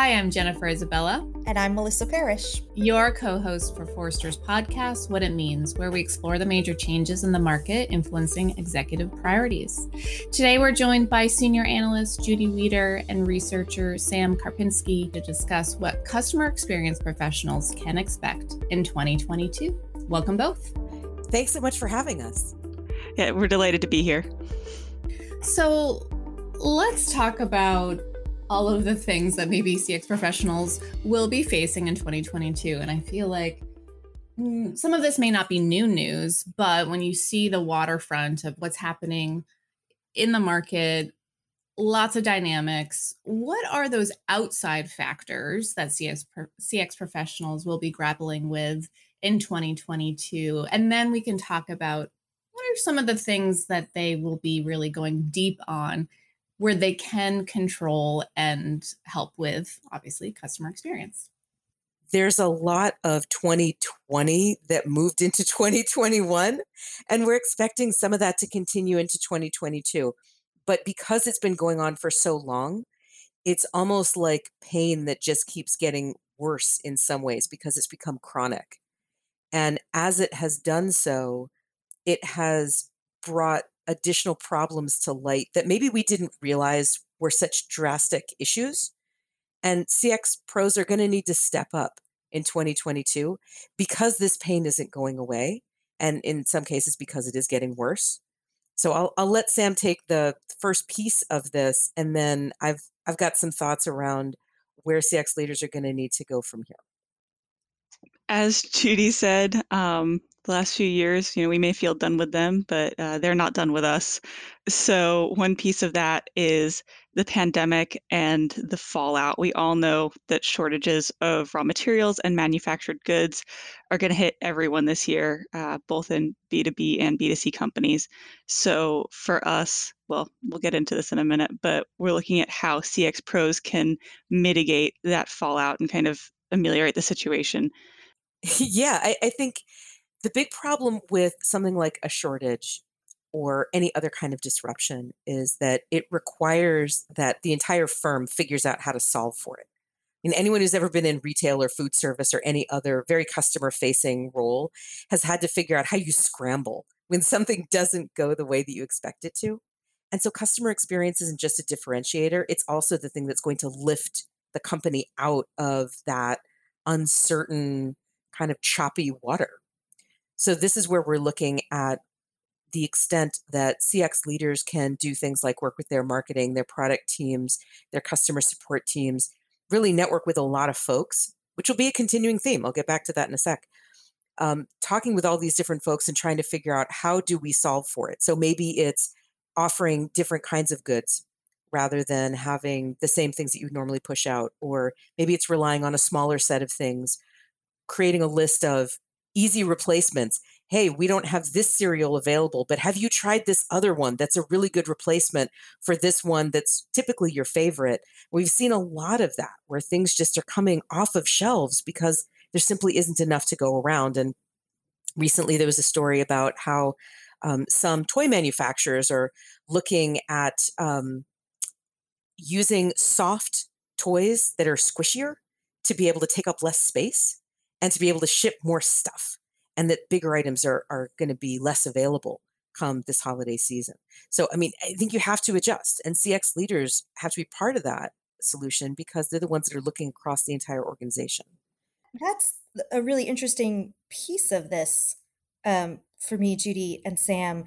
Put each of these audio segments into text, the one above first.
Hi, I'm Jennifer Isabella. And I'm Melissa Parrish. Your co host for Forrester's podcast, What It Means, where we explore the major changes in the market influencing executive priorities. Today, we're joined by senior analyst Judy Weader and researcher Sam Karpinski to discuss what customer experience professionals can expect in 2022. Welcome both. Thanks so much for having us. Yeah, we're delighted to be here. So, let's talk about all of the things that maybe CX professionals will be facing in 2022. And I feel like mm, some of this may not be new news, but when you see the waterfront of what's happening in the market, lots of dynamics, what are those outside factors that CX, CX professionals will be grappling with in 2022? And then we can talk about what are some of the things that they will be really going deep on where they can control and help with obviously customer experience. There's a lot of 2020 that moved into 2021, and we're expecting some of that to continue into 2022. But because it's been going on for so long, it's almost like pain that just keeps getting worse in some ways because it's become chronic. And as it has done so, it has brought additional problems to light that maybe we didn't realize were such drastic issues. And CX pros are going to need to step up in 2022 because this pain isn't going away. And in some cases, because it is getting worse. So I'll, I'll let Sam take the first piece of this, and then I've I've got some thoughts around where CX leaders are going to need to go from here. As Judy said, um, the last few years, you know, we may feel done with them, but uh, they're not done with us. So, one piece of that is the pandemic and the fallout. We all know that shortages of raw materials and manufactured goods are going to hit everyone this year, uh, both in B2B and B2C companies. So, for us, well, we'll get into this in a minute, but we're looking at how CX pros can mitigate that fallout and kind of ameliorate the situation. Yeah, I, I think the big problem with something like a shortage or any other kind of disruption is that it requires that the entire firm figures out how to solve for it. Mean, anyone who's ever been in retail or food service or any other very customer facing role has had to figure out how you scramble when something doesn't go the way that you expect it to. And so customer experience isn't just a differentiator, it's also the thing that's going to lift the company out of that uncertain kind of choppy water so this is where we're looking at the extent that CX leaders can do things like work with their marketing, their product teams, their customer support teams, really network with a lot of folks, which will be a continuing theme. I'll get back to that in a sec. Um, talking with all these different folks and trying to figure out how do we solve for it. So maybe it's offering different kinds of goods rather than having the same things that you normally push out, or maybe it's relying on a smaller set of things, creating a list of easy replacements. Hey, we don't have this cereal available, but have you tried this other one that's a really good replacement for this one that's typically your favorite? We've seen a lot of that where things just are coming off of shelves because there simply isn't enough to go around. And recently there was a story about how um, some toy manufacturers are looking at um, using soft toys that are squishier to be able to take up less space and to be able to ship more stuff and that bigger items are, are going to be less available come this holiday season. So, I mean, I think you have to adjust, and CX leaders have to be part of that solution because they're the ones that are looking across the entire organization. That's a really interesting piece of this um, for me, Judy and Sam.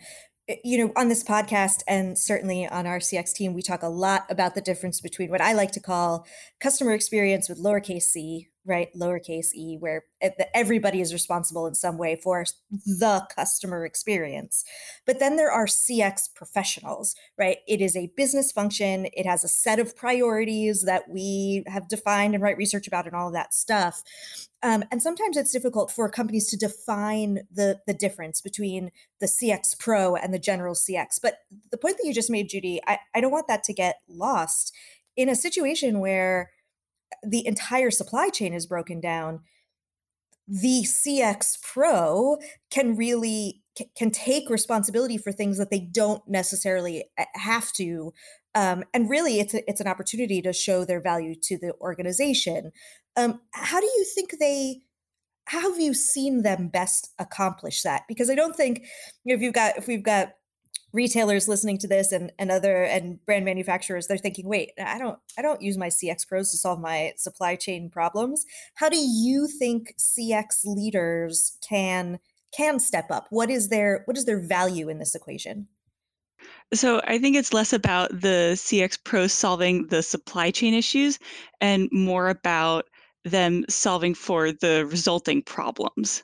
You know, on this podcast and certainly on our CX team, we talk a lot about the difference between what I like to call customer experience with lowercase c, right lowercase e where everybody is responsible in some way for the customer experience. But then there are cx professionals right? It is a business function. It has a set of priorities that we have defined and write research about and all of that stuff. Um, and sometimes it's difficult for companies to define the the difference between the cx pro and the general cx but the point that you just made judy i, I don't want that to get lost in a situation where the entire supply chain is broken down the cx pro can really can take responsibility for things that they don't necessarily eh, have to Um, and really, it's a, it's an opportunity to show their value to the organization. Um, how do you think they? How have you seen them best accomplish that? Because I don't think if you've got if we've got retailers listening to this and, and other and brand manufacturers they're thinking wait i don't i don't use my cx pros to solve my supply chain problems. How do you think cx leaders can can step up? What is their what is their value in this equation? So I think it's less about the CX pros solving the supply chain issues and more about them solving for the resulting problems.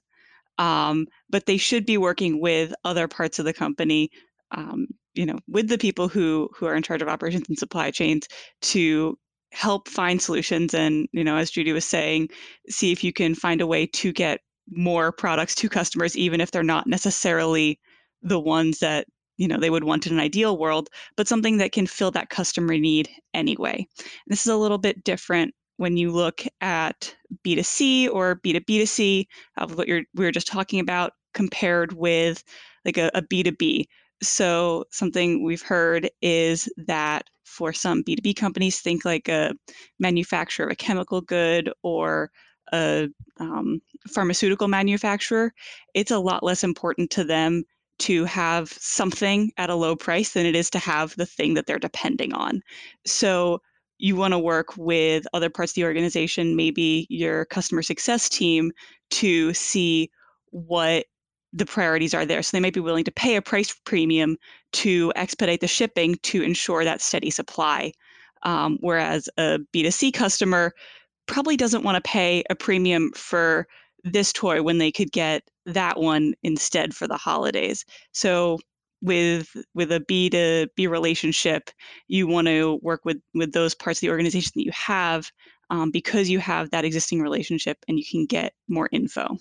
Um, but they should be working with other parts of the company um, you know, with the people who who are in charge of operations and supply chains to help find solutions and you know as judy was saying see if you can find a way to get more products to customers even if they're not necessarily the ones that you know they would want in an ideal world but something that can fill that customer need anyway. And this is a little bit different when you look at b2c or b2b2c of what you're we were just talking about compared with like a a b2b so, something we've heard is that for some B2B companies, think like a manufacturer of a chemical good or a um, pharmaceutical manufacturer, it's a lot less important to them to have something at a low price than it is to have the thing that they're depending on. So, you want to work with other parts of the organization, maybe your customer success team, to see what the priorities are there. So they might be willing to pay a price premium to expedite the shipping to ensure that steady supply. Um, whereas a B2C customer probably doesn't want to pay a premium for this toy when they could get that one instead for the holidays. So with with a B to B relationship, you want to work with with those parts of the organization that you have um, because you have that existing relationship and you can get more info.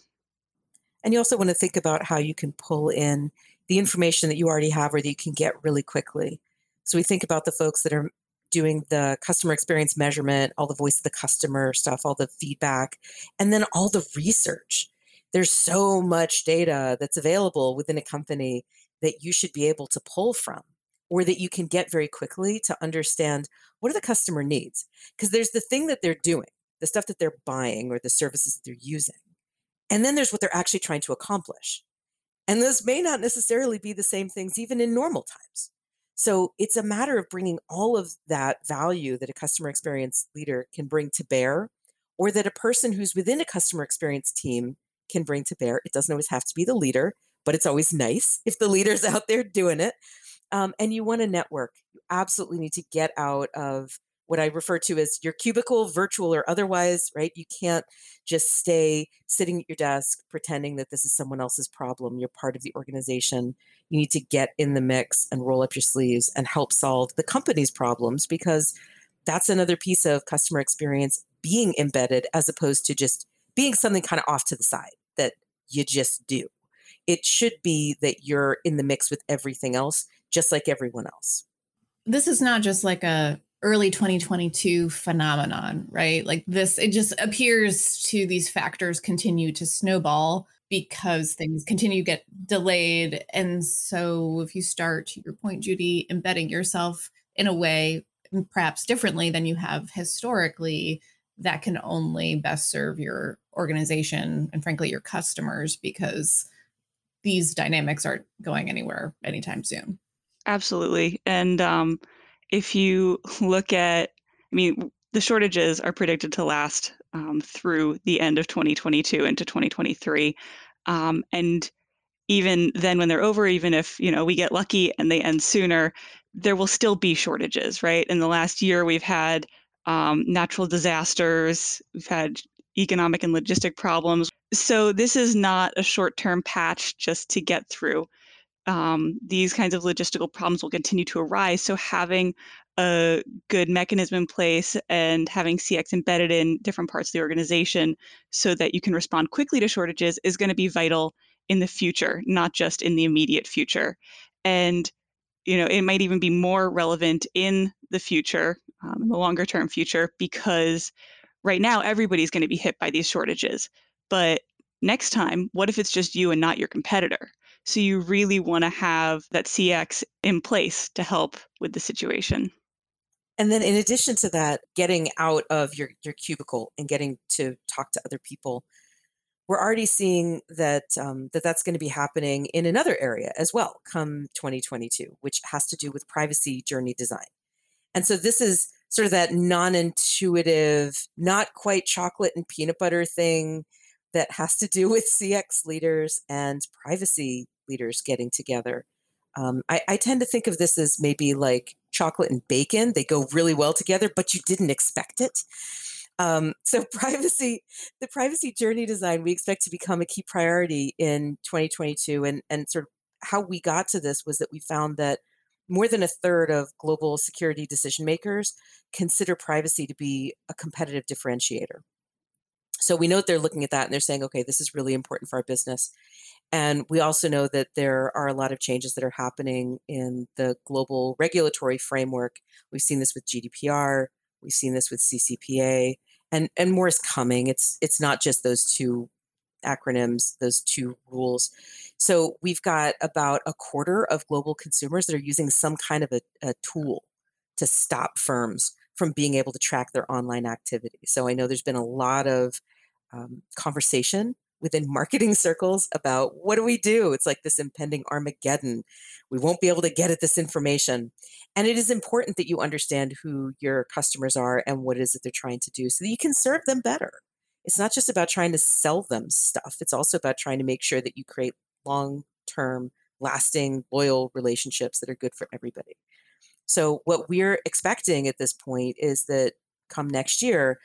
And you also want to think about how you can pull in the information that you already have or that you can get really quickly. So we think about the folks that are doing the customer experience measurement, all the voice of the customer stuff, all the feedback, and then all the research. There's so much data that's available within a company that you should be able to pull from or that you can get very quickly to understand what are the customer needs because there's the thing that they're doing the stuff that they're buying or the services that they're using and then there's what they're actually trying to accomplish. And those may not necessarily be the same things even in normal times. So it's a matter of bringing all of that value that a customer experience leader can bring to bear, or that a person who's within a customer experience team can bring to bear. It doesn't always have to be the leader, but it's always nice if the leader's out there doing it. Um, and you want to network. You absolutely need to get out of what I refer to as your cubicle, virtual or otherwise, right? You can't just stay sitting at your desk pretending that this is someone else's problem. You're part of the organization. You need to get in the mix and roll up your sleeves and help solve the company's problems because that's another piece of customer experience being embedded as opposed to just being something kind of off to the side that you just do. It should be that you're in the mix with everything else, just like everyone else. This is not just like a early 2022 phenomenon, right? Like this, it just appears to these factors continue to snowball because things continue to get delayed. And so if you start, to your point, Judy, embedding yourself in a way perhaps differently than you have historically, that can only best serve your organization and frankly your customers because these dynamics aren't going anywhere anytime soon. Absolutely. And um, if you look at, I mean, the shortages are predicted to last um, through the end of 2022 into 2023. Um, and even then when they're over, even if, you know, we get lucky and they end sooner, there will still be shortages, right? In the last year, we've had um, natural disasters, we've had economic and logistic problems. So this is not a short-term patch just to get through um, these kinds of logistical problems will continue to arise. So having a good mechanism in place and having CX embedded in different parts of the organization so that you can respond quickly to shortages is going to be vital in the future, not just in the immediate future. And you know, it might even be more relevant in the future, um, in the longer term future, because right now everybody's going to be hit by these shortages. But next time, what if it's just you and not your competitor? So you really want to have that CX in place to help with the situation. And then in addition to that, getting out of your, your cubicle and getting to talk to other people, we're already seeing that um, that that's going to be happening in another area as well come 2022, which has to do with privacy journey design. And so this is sort of that non-intuitive, not quite chocolate and peanut butter thing that has to do with CX leaders and privacy leaders getting together. Um, I, I tend to think of this as maybe like chocolate and bacon. They go really well together, but you didn't expect it. Um, so privacy, the privacy journey design, we expect to become a key priority in 2022. And, and sort of how we got to this was that we found that more than a third of global security decision makers consider privacy to be a competitive differentiator. So we know that they're looking at that and they're saying, okay, this is really important for our business. And we also know that there are a lot of changes that are happening in the global regulatory framework. We've seen this with GDPR, we've seen this with CCPA, and and more is coming. It's it's not just those two acronyms, those two rules. So we've got about a quarter of global consumers that are using some kind of a, a tool to stop firms from being able to track their online activity. So I know there's been a lot of um, conversation within marketing circles about what do we do? It's like this impending Armageddon. We won't be able to get at this information. And it is important that you understand who your customers are and what it is that they're trying to do so that you can serve them better. It's not just about trying to sell them stuff, it's also about trying to make sure that you create long term, lasting, loyal relationships that are good for everybody. So, what we're expecting at this point is that come next year,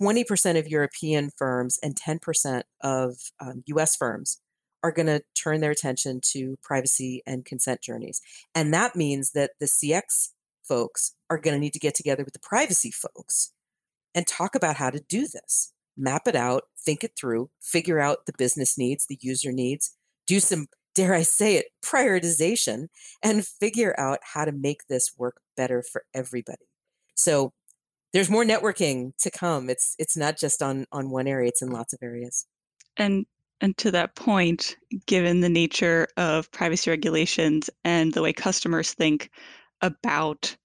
20% of European firms and 10% of um, US firms are going to turn their attention to privacy and consent journeys. And that means that the CX folks are going to need to get together with the privacy folks and talk about how to do this. Map it out, think it through, figure out the business needs, the user needs, do some, dare I say it, prioritization, and figure out how to make this work better for everybody. So there's more networking to come. It's it's not just on on one area, it's in lots of areas. And and to that point, given the nature of privacy regulations and the way customers think about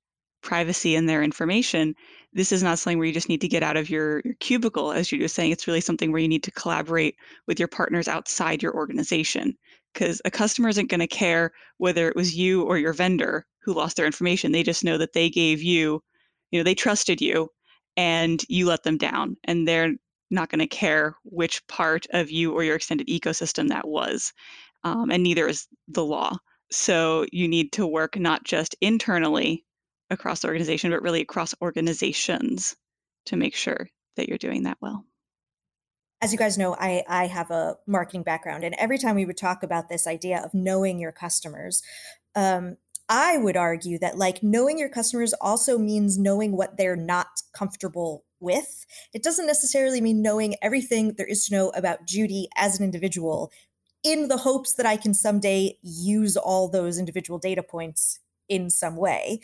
privacy and their information, this is not something where you just need to get out of your, your cubicle, as you were saying. It's really something where you need to collaborate with your partners outside your organization. Because a customer isn't going to care whether it was you or your vendor who lost their information. They just know that they gave you you know they trusted you and you let them down and they're not going to care which part of you or your extended ecosystem that was um, and neither is the law. So you need to work not just internally across the organization but really across organizations to make sure that you're doing that well. As you guys know, I, I have a marketing background, and every time we would talk about this idea of knowing your customers, um, I would argue that like knowing your customers also means knowing what they're not comfortable with. It doesn't necessarily mean knowing everything there is to know about Judy as an individual in the hopes that I can someday use all those individual data points in some way.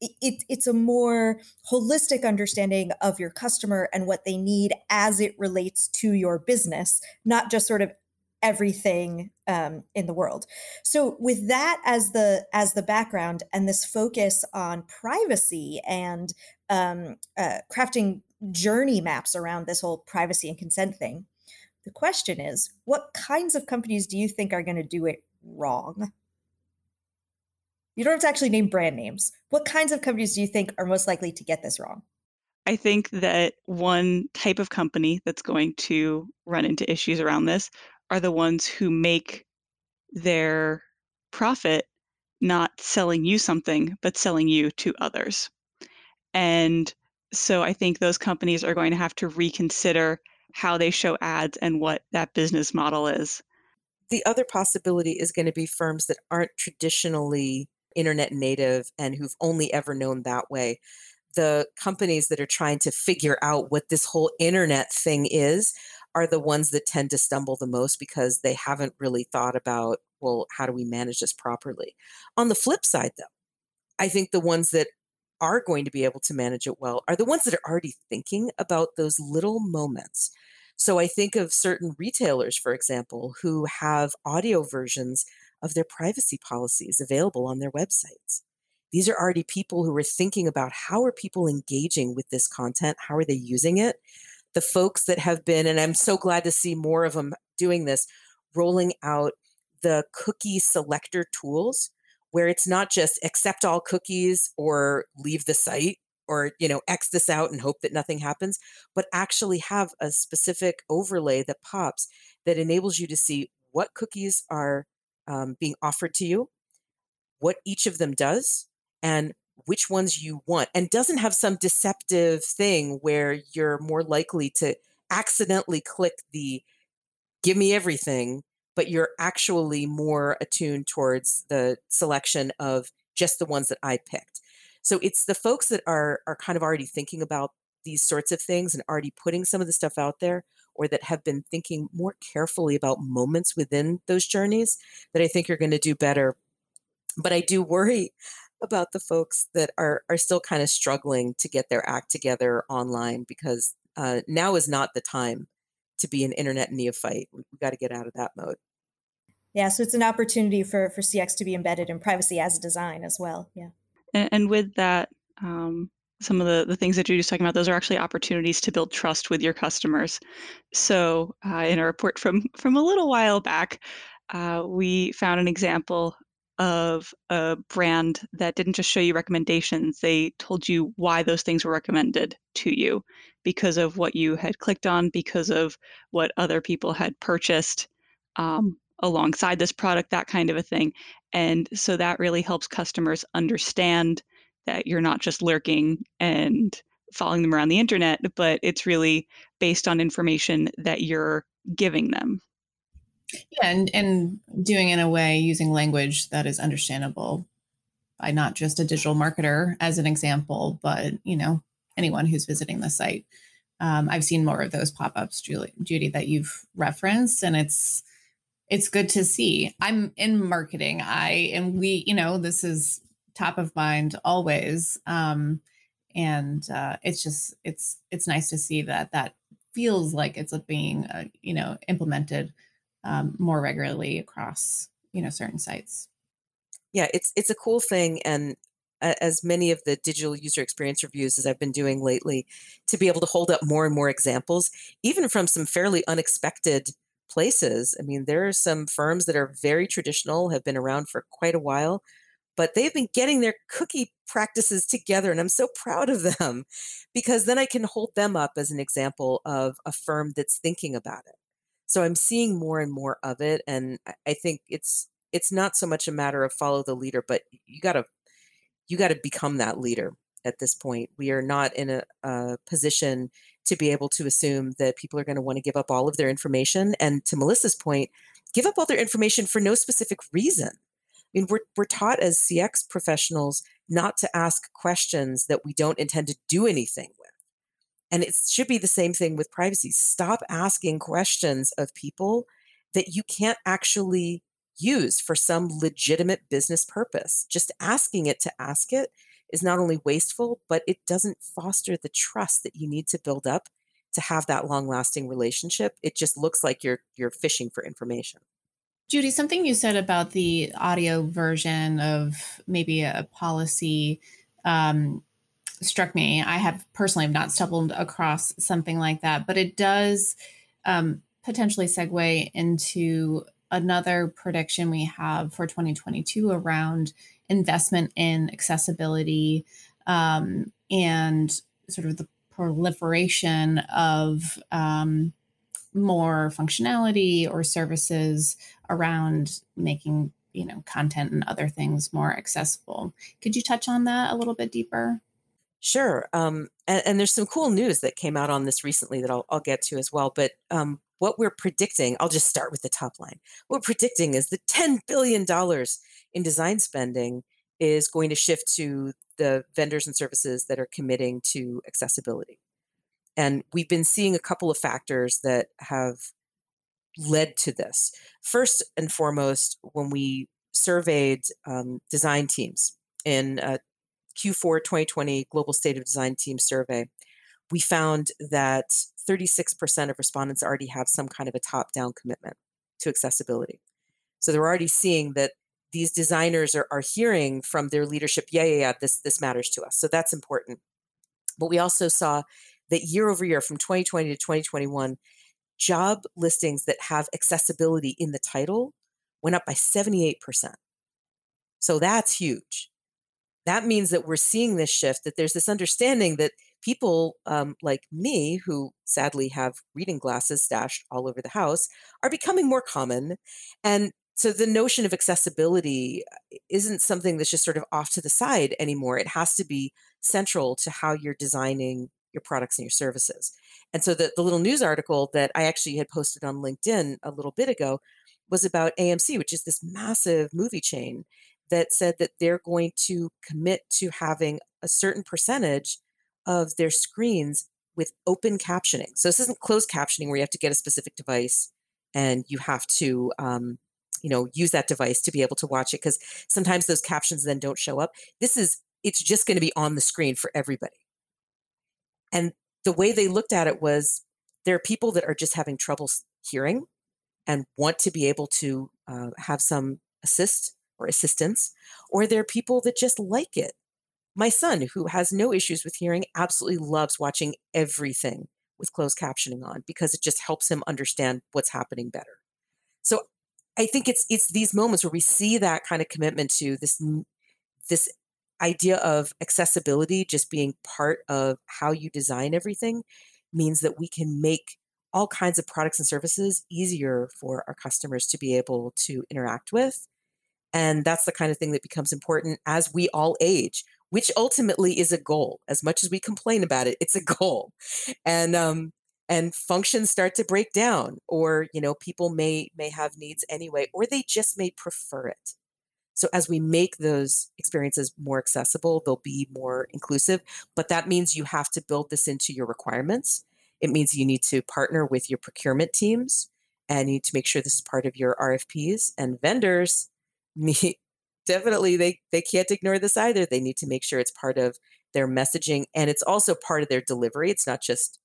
It, it's a more holistic understanding of your customer and what they need as it relates to your business, not just sort of everything um, in the world. So with that as the as the background and this focus on privacy and um, uh, crafting journey maps around this whole privacy and consent thing, the question is, what kinds of companies do you think are going to do it wrong? You don't have to actually name brand names. What kinds of companies do you think are most likely to get this wrong? I think that one type of company that's going to run into issues around this are the ones who make their profit not selling you something, but selling you to others. And so I think those companies are going to have to reconsider how they show ads and what that business model is. The other possibility is going to be firms that aren't traditionally internet native and who've only ever known that way. The companies that are trying to figure out what this whole internet thing is are the ones that tend to stumble the most because they haven't really thought about, well, how do we manage this properly? On the flip side, though, I think the ones that are going to be able to manage it well are the ones that are already thinking about those little moments. So I think of certain retailers, for example, who have audio versions of their privacy policies available on their websites. these are already people who are thinking about how are people engaging with this content? How are they using it? The folks that have been, and I'm so glad to see more of them doing this, rolling out the cookie selector tools where it's not just accept all cookies or leave the site or you know x this out and hope that nothing happens but actually have a specific overlay that pops that enables you to see what cookies are um, being offered to you what each of them does and which ones you want and doesn't have some deceptive thing where you're more likely to accidentally click the give me everything but you're actually more attuned towards the selection of just the ones that I picked. So it's the folks that are are kind of already thinking about these sorts of things and already putting some of the stuff out there or that have been thinking more carefully about moments within those journeys that I think are going to do better. But I do worry about the folks that are are still kind of struggling to get their act together online because uh, now is not the time to be an internet neophyte. We, we got to get out of that mode. Yeah, so it's an opportunity for for CX to be embedded in privacy as a design as well. Yeah, and, and with that, um, some of the the things that Judy's talking about, those are actually opportunities to build trust with your customers. So, uh, in a report from from a little while back, uh, we found an example of a brand that didn't just show you recommendations; they told you why those things were recommended to you because of what you had clicked on, because of what other people had purchased. Um, alongside this product, that kind of a thing. And so that really helps customers understand that you're not just lurking and following them around the internet, but it's really based on information that you're giving them. Yeah, and, and doing in a way using language that is understandable by not just a digital marketer as an example, but you know, anyone who's visiting the site. Um, I've seen more of those pop-ups, Julie, Judy, that you've referenced, and it's it's good to see. I'm in marketing. I and we, you know, this is top of mind always. Um, and uh, it's just it's it's nice to see that that feels like it's being uh, you know implemented um, more regularly across you know certain sites. Yeah, it's it's a cool thing, and as many of the digital user experience reviews as I've been doing lately, to be able to hold up more and more examples, even from some fairly unexpected places. I mean, there are some firms that are very traditional, have been around for quite a while, but they've been getting their cookie practices together. And I'm so proud of them because then I can hold them up as an example of a firm that's thinking about it. So I'm seeing more and more of it. And I think it's it's not so much a matter of follow the leader, but you gotta you gotta become that leader at this point. We are not in a, a position to be able to assume that people are going to want to give up all of their information. And to Melissa's point, give up all their information for no specific reason. I mean, we're, we're taught as CX professionals not to ask questions that we don't intend to do anything. And it should be the same thing with privacy. Stop asking questions of people that you can't actually use for some legitimate business purpose. Just asking it to ask it is not only wasteful, but it doesn't foster the trust that you need to build up to have that long lasting relationship. It just looks like you're you're fishing for information. Judy, something you said about the audio version of maybe a policy um, struck me. I have personally have not stumbled across something like that, but it does um, potentially segue into another prediction we have for 2022 around investment in accessibility um, and sort of the proliferation of um, more functionality or services around making you know content and other things more accessible could you touch on that a little bit deeper Sure. Um, and, and, there's some cool news that came out on this recently that I'll, I'll get to as well. But um, what we're predicting, I'll just start with the top line. What we're predicting is the $10 billion in design spending is going to shift to the vendors and services that are committing to accessibility. And we've been seeing a couple of factors that have led to this. First and foremost, when we surveyed um, design teams in uh, Q4 2020 Global State of Design Team Survey, we found that 36% of respondents already have some kind of a top down commitment to accessibility. So they're already seeing that these designers are, are hearing from their leadership, yeah, yeah, yeah, this this matters to us. So that's important. But we also saw that year over year from 2020 to 2021, job listings that have accessibility in the title went up by 78%. So that's huge. That means that we're seeing this shift, that there's this understanding that people um, like me, who sadly have reading glasses stashed all over the house, are becoming more common. And so the notion of accessibility uh, isn't something that's just sort of off to the side anymore. It has to be central to how you're designing your products and your services. And so the, the little news article that I actually had posted on LinkedIn a little bit ago was about AMC, which is this massive movie chain that said that they're going to commit to having a certain percentage of their screens with open captioning. So this isn't closed captioning where you have to get a specific device and you have to um, you know use that device to be able to watch it because sometimes those captions then don't show up this is it's just going to be on the screen for everybody and the way they looked at it was there are people that are just having trouble hearing and want to be able to uh, have some assist or assistance or there are people that just like it. My son who has no issues with hearing absolutely loves watching everything with closed captioning on because it just helps him understand what's happening better. So I think it's it's these moments where we see that kind of commitment to this this idea of accessibility just being part of how you design everything means that we can make all kinds of products and services easier for our customers to be able to interact with and that's the kind of thing that becomes important as we all age which ultimately is a goal. As much as we complain about it it's a goal. And um and functions start to break down or you know people may may have needs anyway or they just may prefer it. So as we make those experiences more accessible they'll be more inclusive but that means you have to build this into your requirements. It means you need to partner with your procurement teams and you need to make sure this is part of your rfps and vendors need, definitely they they can't ignore this either they need to make sure it's part of their messaging and it's also part of their delivery it's not just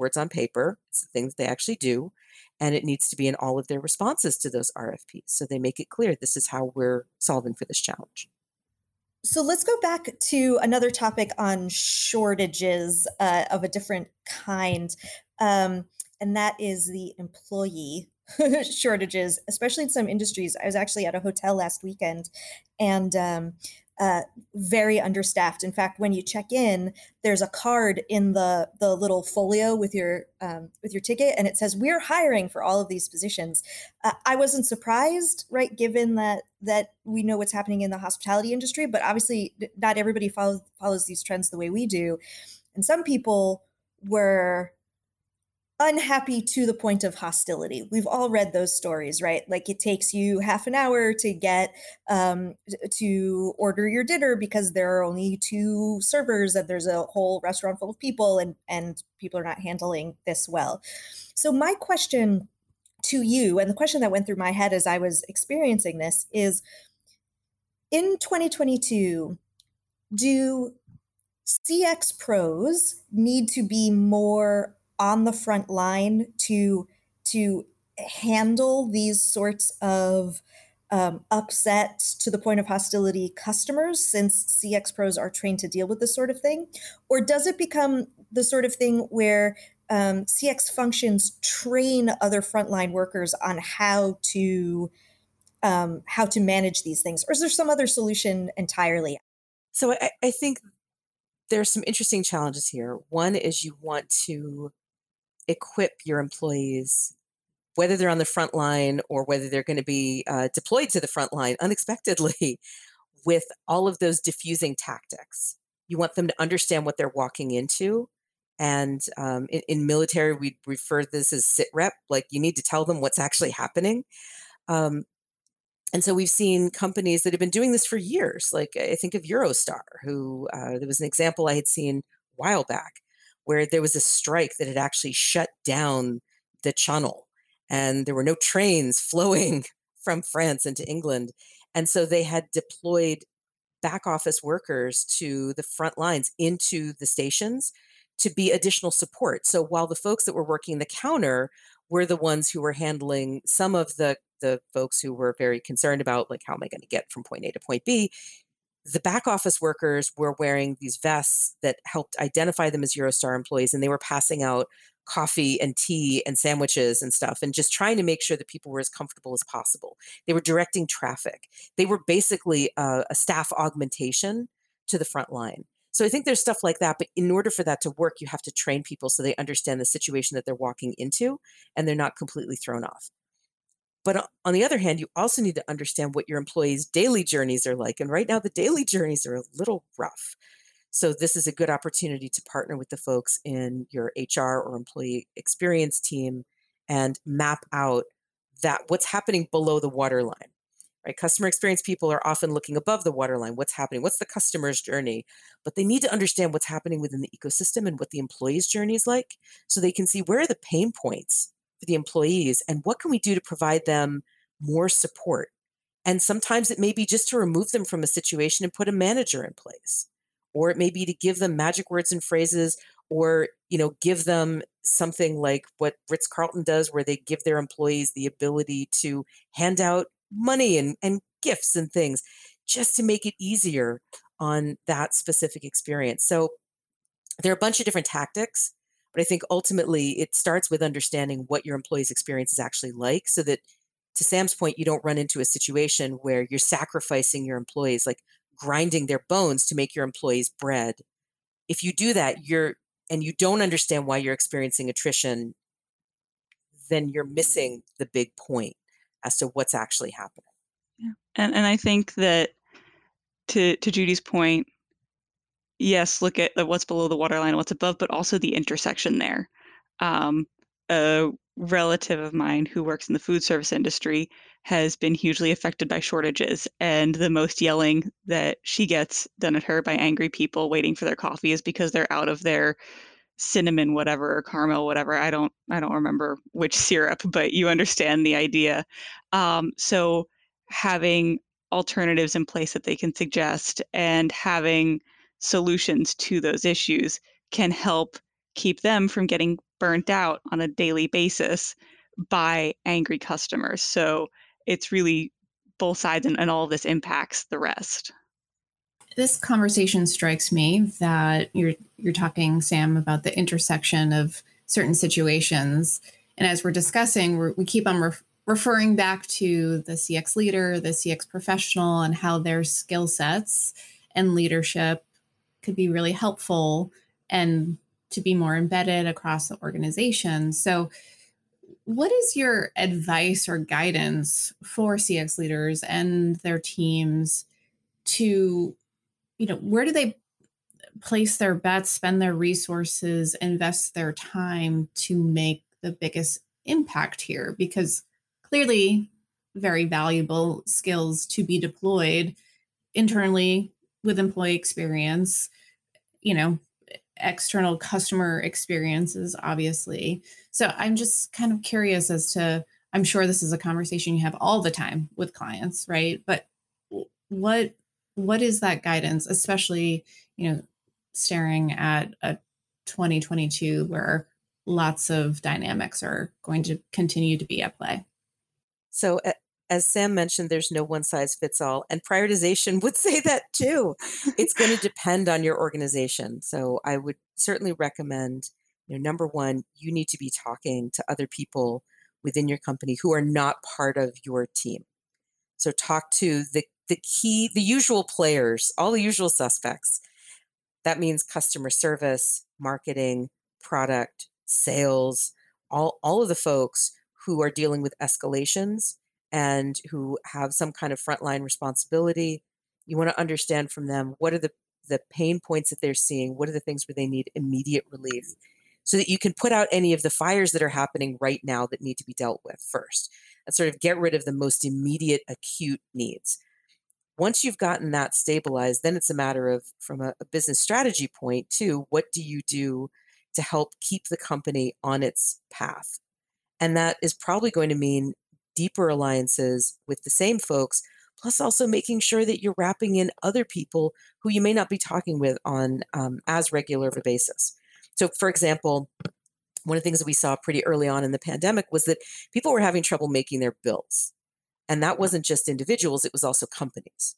words on paper. It's the things they actually do. And it needs to be in all of their responses to those RFPs. So they make it clear this is how we're solving for this challenge. So let's go back to another topic on shortages uh, of a different kind. Um, and that is the employee shortages, especially in some industries. I was actually at a hotel last weekend and um, uh, very understaffed. In fact, when you check in, there's a card in the the little folio with your um, with your ticket, and it says we're hiring for all of these positions. Uh, I wasn't surprised, right, given that that we know what's happening in the hospitality industry, but obviously not everybody follows follows these trends the way we do, and some people were unhappy to the point of hostility. We've all read those stories, right? Like it takes you half an hour to get um, to order your dinner because there are only two servers and there's a whole restaurant full of people and and people are not handling this well. So my question to you and the question that went through my head as I was experiencing this is in 2022 do CX pros need to be more on the front line to to handle these sorts of um, to the point of hostility customers since CX pros are trained to deal with this sort of thing? Or does it become the sort of thing where um, CX functions train other frontline workers on how to um, how to manage these things, or is there some other solution entirely? So I, I think there's some interesting challenges here. One is you want to equip your employees, whether they're on the front line or whether they're going to be uh, deployed to the front line unexpectedly, with all of those diffusing tactics. You want them to understand what they're walking into. And um, in, in, military, we refer this as sit rep, like you need to tell them what's actually happening. Um, and so we've seen companies that have been doing this for years. Like I think of Eurostar, who uh, there was an example I had seen a while back where there was a strike that had actually shut down the channel and there were no trains flowing from France into England. And so they had deployed back office workers to the front lines into the stations to be additional support. So while the folks that were working the counter were the ones who were handling some of the the folks who were very concerned about like how am I going to get from point A to point B, the back office workers were wearing these vests that helped identify them as Eurostar employees, and they were passing out coffee and tea and sandwiches and stuff, and just trying to make sure that people were as comfortable as possible. They were directing traffic. They were basically a, a staff augmentation to the front line. So I think there's stuff like that, but in order for that to work, you have to train people so they understand the situation that they're walking into and they're not completely thrown off. But uh, on the other hand, you also need to understand what your employees' daily journeys are like. And right now, the daily journeys are a little rough. So, this is a good opportunity to partner with the folks in your HR or employee experience team and map out that what's happening below the waterline. Right? Customer experience people are often looking above the waterline. What's happening? What's the customer's journey? But they need to understand what's happening within the ecosystem and what the employee's journey is like so they can see where are the pain points for the employees and what can we do to provide them more support? And sometimes it may be just to remove them from a situation and put a manager in place or it may be to give them magic words and phrases or you know give them something like what ritz carlton does where they give their employees the ability to hand out money and, and gifts and things just to make it easier on that specific experience. So there are a bunch of different tactics but I think ultimately it starts with understanding what your employee's experience is actually like so that to Sam's point, you don't run into a situation where you're sacrificing your employees, like grinding their bones to make your employees bread. If you do that, you're and you don't understand why you're experiencing attrition, then you're missing the big point as to what's actually happening. Yeah. And and I think that to to Judy's point, yes, look at what's below the waterline, what's above, but also the intersection there. Um, a relative of mine who works in the food service industry has been hugely affected by shortages, and the most yelling that she gets done at her by angry people waiting for their coffee is because they're out of their cinnamon whatever or caramel whatever i don't i don't remember which syrup but you understand the idea um, so having alternatives in place that they can suggest and having solutions to those issues can help keep them from getting burnt out on a daily basis by angry customers. So it's really both sides and, and all of this impacts the rest. This conversation strikes me that you're you're talking, Sam, about the intersection of certain situations. And as we're discussing, we're, we keep on referring back to the CX leader, the CX professional, and how their skill sets and leadership could be really helpful and to be more embedded across the organization. So, what is your advice or guidance for CX leaders and their teams to, you know, where do they place their bets, spend their resources, invest their time to make the biggest impact here? Because clearly, very valuable skills to be deployed internally with employee experience you know external customer experiences obviously. So i'm just kind of curious as to i'm sure this is a conversation you have all the time with clients right? But what what is that guidance especially you know staring at a 2022 where lots of dynamics are going to continue to be at play? So as Sam mentioned, there's no one size fits all. And prioritization would say that too. It's going to depend on your organization. So I would certainly recommend, you know, number one, you need to be talking to other people within your company who are not part of your team. So talk to the the key, the usual players, all the usual suspects. That means customer service, marketing, product, sales, all, all of the folks who are dealing with escalations and who have some kind of frontline responsibility. You want to understand from them what are the, the pain points that they're seeing, what are the things where they need immediate relief, so that you can put out any of the fires that are happening right now that need to be dealt with first, and sort of get rid of the most immediate acute needs. Once you've gotten that stabilized, then it's a matter of, from a, a business strategy point, too, what do you do to help keep the company on its path? And that is probably going to mean deeper alliances with the same folks, plus also making sure that you're wrapping in other people who you may not be talking with on um, as regular of a basis. So, for example, one of the things that we saw pretty early on in the pandemic was that people were having trouble making their bills. And that wasn't just individuals, it was also companies.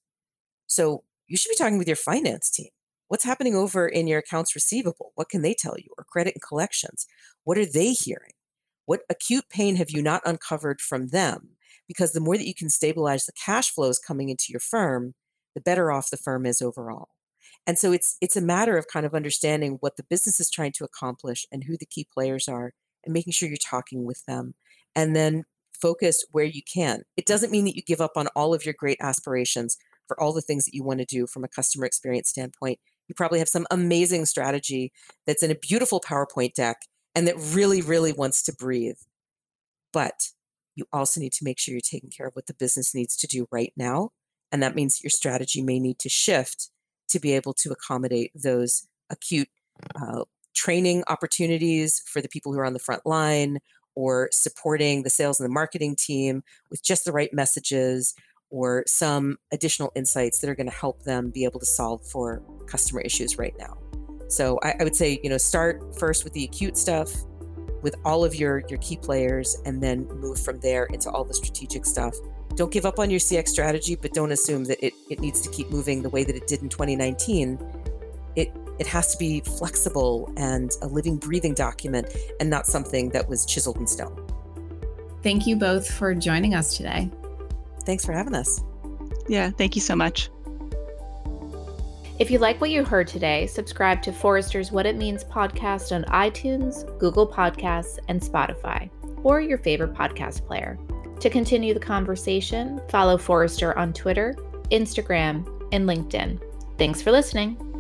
So you should be talking with your finance team. What's happening over in your accounts receivable? What can they tell you? Or credit and collections? What are they hearing? What acute pain have you not uncovered from them? Because the more that you can stabilize the cash flows coming into your firm, the better off the firm is overall. And so it's it's a matter of kind of understanding what the business is trying to accomplish and who the key players are and making sure you're talking with them and then focus where you can. It doesn't mean that you give up on all of your great aspirations for all the things that you want to do from a customer experience standpoint. You probably have some amazing strategy that's in a beautiful PowerPoint deck and that really, really wants to breathe. But you also need to make sure you're taking care of what the business needs to do right now. And that means your strategy may need to shift to be able to accommodate those acute uh, training opportunities for the people who are on the front line or supporting the sales and the marketing team with just the right messages or some additional insights that are going to help them be able to solve for customer issues right now. So I, I, would say, you know, start first with the acute stuff with all of your your key players and then move from there into all the strategic stuff. Don't give up on your CX strategy, but don't assume that it, it needs to keep moving the way that it did in 2019. It it has to be flexible and a living, breathing document and not something that was chiseled in stone. Thank you both for joining us today. Thanks for having us. Yeah, thank you so much. If you like what you heard today, subscribe to Forrester's What It Means podcast on iTunes, Google Podcasts, and Spotify, or your favorite podcast player. To continue the conversation, follow Forrester on Twitter, Instagram, and LinkedIn. Thanks for listening.